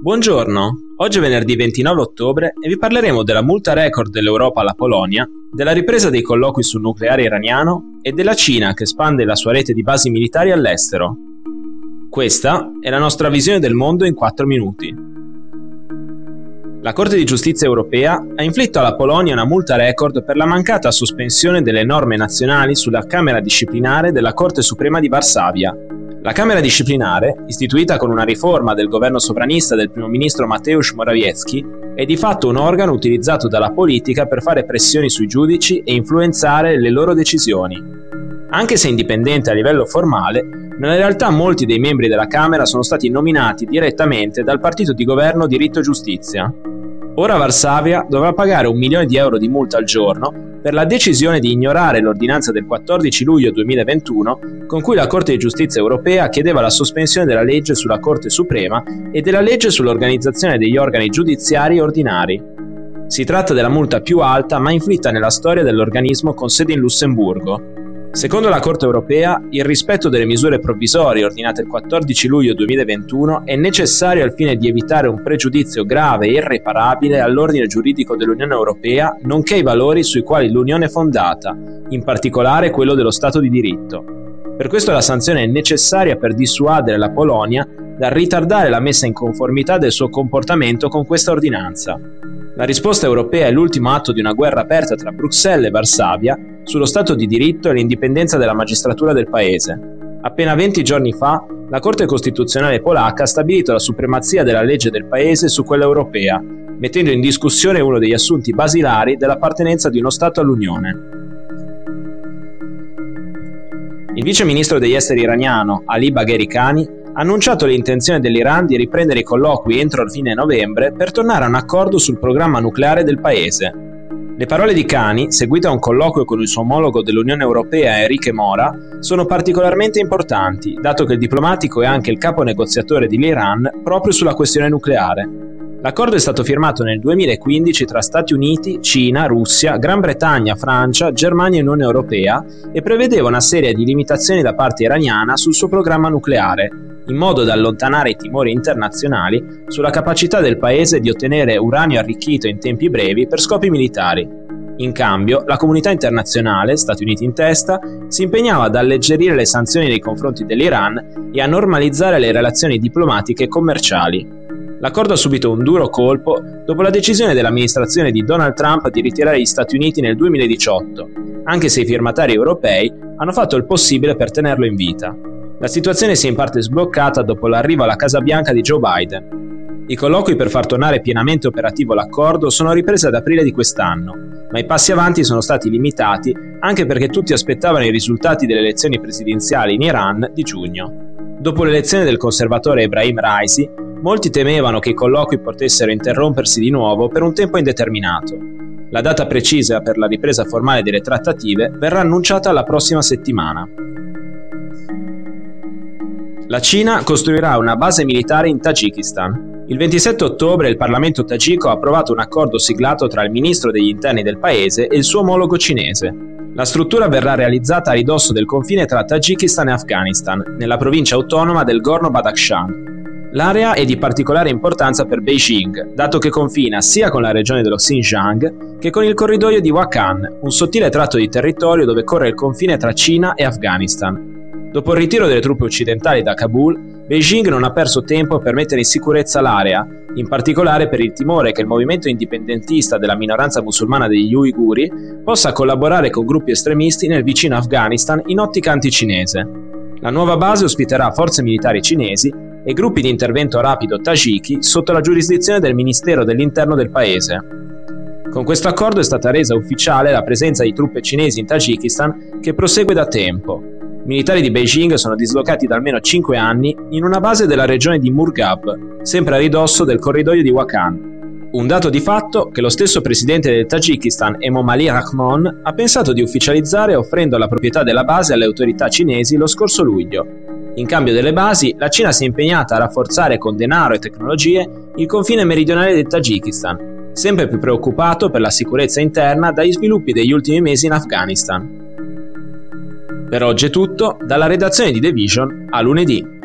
Buongiorno, oggi è venerdì 29 ottobre e vi parleremo della multa record dell'Europa alla Polonia, della ripresa dei colloqui sul nucleare iraniano e della Cina che espande la sua rete di basi militari all'estero. Questa è la nostra visione del mondo in 4 minuti. La Corte di giustizia europea ha inflitto alla Polonia una multa record per la mancata sospensione delle norme nazionali sulla Camera disciplinare della Corte Suprema di Varsavia, la Camera disciplinare, istituita con una riforma del governo sovranista del primo ministro Mateusz Morawiecki, è di fatto un organo utilizzato dalla politica per fare pressioni sui giudici e influenzare le loro decisioni. Anche se indipendente a livello formale, nella realtà molti dei membri della Camera sono stati nominati direttamente dal partito di governo Diritto Giustizia. Ora Varsavia dovrà pagare un milione di euro di multa al giorno per la decisione di ignorare l'ordinanza del 14 luglio 2021 con cui la Corte di giustizia europea chiedeva la sospensione della legge sulla Corte Suprema e della legge sull'organizzazione degli organi giudiziari ordinari. Si tratta della multa più alta mai inflitta nella storia dell'organismo con sede in Lussemburgo, Secondo la Corte europea, il rispetto delle misure provvisorie ordinate il 14 luglio 2021 è necessario al fine di evitare un pregiudizio grave e irreparabile all'ordine giuridico dell'Unione europea, nonché ai valori sui quali l'Unione è fondata, in particolare quello dello Stato di diritto. Per questo la sanzione è necessaria per dissuadere la Polonia dal ritardare la messa in conformità del suo comportamento con questa ordinanza. La risposta europea è l'ultimo atto di una guerra aperta tra Bruxelles e Varsavia sullo Stato di diritto e l'indipendenza della magistratura del paese. Appena 20 giorni fa, la Corte Costituzionale polacca ha stabilito la supremazia della legge del paese su quella europea, mettendo in discussione uno degli assunti basilari dell'appartenenza di uno Stato all'Unione. Il vice ministro degli esteri iraniano Ali Bagheri Khani ha annunciato l'intenzione dell'Iran di riprendere i colloqui entro il fine novembre per tornare a un accordo sul programma nucleare del paese. Le parole di Cani, seguite a un colloquio con il suo omologo dell'Unione Europea Enrique Mora, sono particolarmente importanti, dato che il diplomatico è anche il capo negoziatore dell'Iran proprio sulla questione nucleare. L'accordo è stato firmato nel 2015 tra Stati Uniti, Cina, Russia, Gran Bretagna, Francia, Germania e Unione Europea e prevedeva una serie di limitazioni da parte iraniana sul suo programma nucleare, in modo da allontanare i timori internazionali sulla capacità del paese di ottenere uranio arricchito in tempi brevi per scopi militari. In cambio, la comunità internazionale, Stati Uniti in testa, si impegnava ad alleggerire le sanzioni nei confronti dell'Iran e a normalizzare le relazioni diplomatiche e commerciali. L'accordo ha subito un duro colpo dopo la decisione dell'amministrazione di Donald Trump di ritirare gli Stati Uniti nel 2018, anche se i firmatari europei hanno fatto il possibile per tenerlo in vita. La situazione si è in parte sbloccata dopo l'arrivo alla Casa Bianca di Joe Biden. I colloqui per far tornare pienamente operativo l'accordo sono ripresi ad aprile di quest'anno, ma i passi avanti sono stati limitati anche perché tutti aspettavano i risultati delle elezioni presidenziali in Iran di giugno. Dopo l'elezione del conservatore Ebrahim Raisi, molti temevano che i colloqui potessero interrompersi di nuovo per un tempo indeterminato. La data precisa per la ripresa formale delle trattative verrà annunciata la prossima settimana. La Cina costruirà una base militare in Tagikistan. Il 27 ottobre il Parlamento tagico ha approvato un accordo siglato tra il ministro degli interni del paese e il suo omologo cinese. La struttura verrà realizzata a ridosso del confine tra Tagikistan e Afghanistan, nella provincia autonoma del Gorno-Badakhshan, L'area è di particolare importanza per Beijing, dato che confina sia con la regione dello Xinjiang che con il corridoio di Wakhan, un sottile tratto di territorio dove corre il confine tra Cina e Afghanistan. Dopo il ritiro delle truppe occidentali da Kabul, Beijing non ha perso tempo per mettere in sicurezza l'area, in particolare per il timore che il movimento indipendentista della minoranza musulmana degli Uiguri possa collaborare con gruppi estremisti nel vicino Afghanistan in ottica anticinese. La nuova base ospiterà forze militari cinesi e gruppi di intervento rapido tagiki sotto la giurisdizione del Ministero dell'Interno del paese. Con questo accordo è stata resa ufficiale la presenza di truppe cinesi in Tagikistan che prosegue da tempo. Militari di Beijing sono dislocati da almeno 5 anni in una base della regione di Murghab, sempre a ridosso del corridoio di Wakhan. Un dato di fatto che lo stesso presidente del Tagikistan, Emomali Rahmon, ha pensato di ufficializzare offrendo la proprietà della base alle autorità cinesi lo scorso luglio, in cambio delle basi, la Cina si è impegnata a rafforzare con denaro e tecnologie il confine meridionale del Tagikistan, sempre più preoccupato per la sicurezza interna dagli sviluppi degli ultimi mesi in Afghanistan. Per oggi è tutto, dalla redazione di The Vision a lunedì.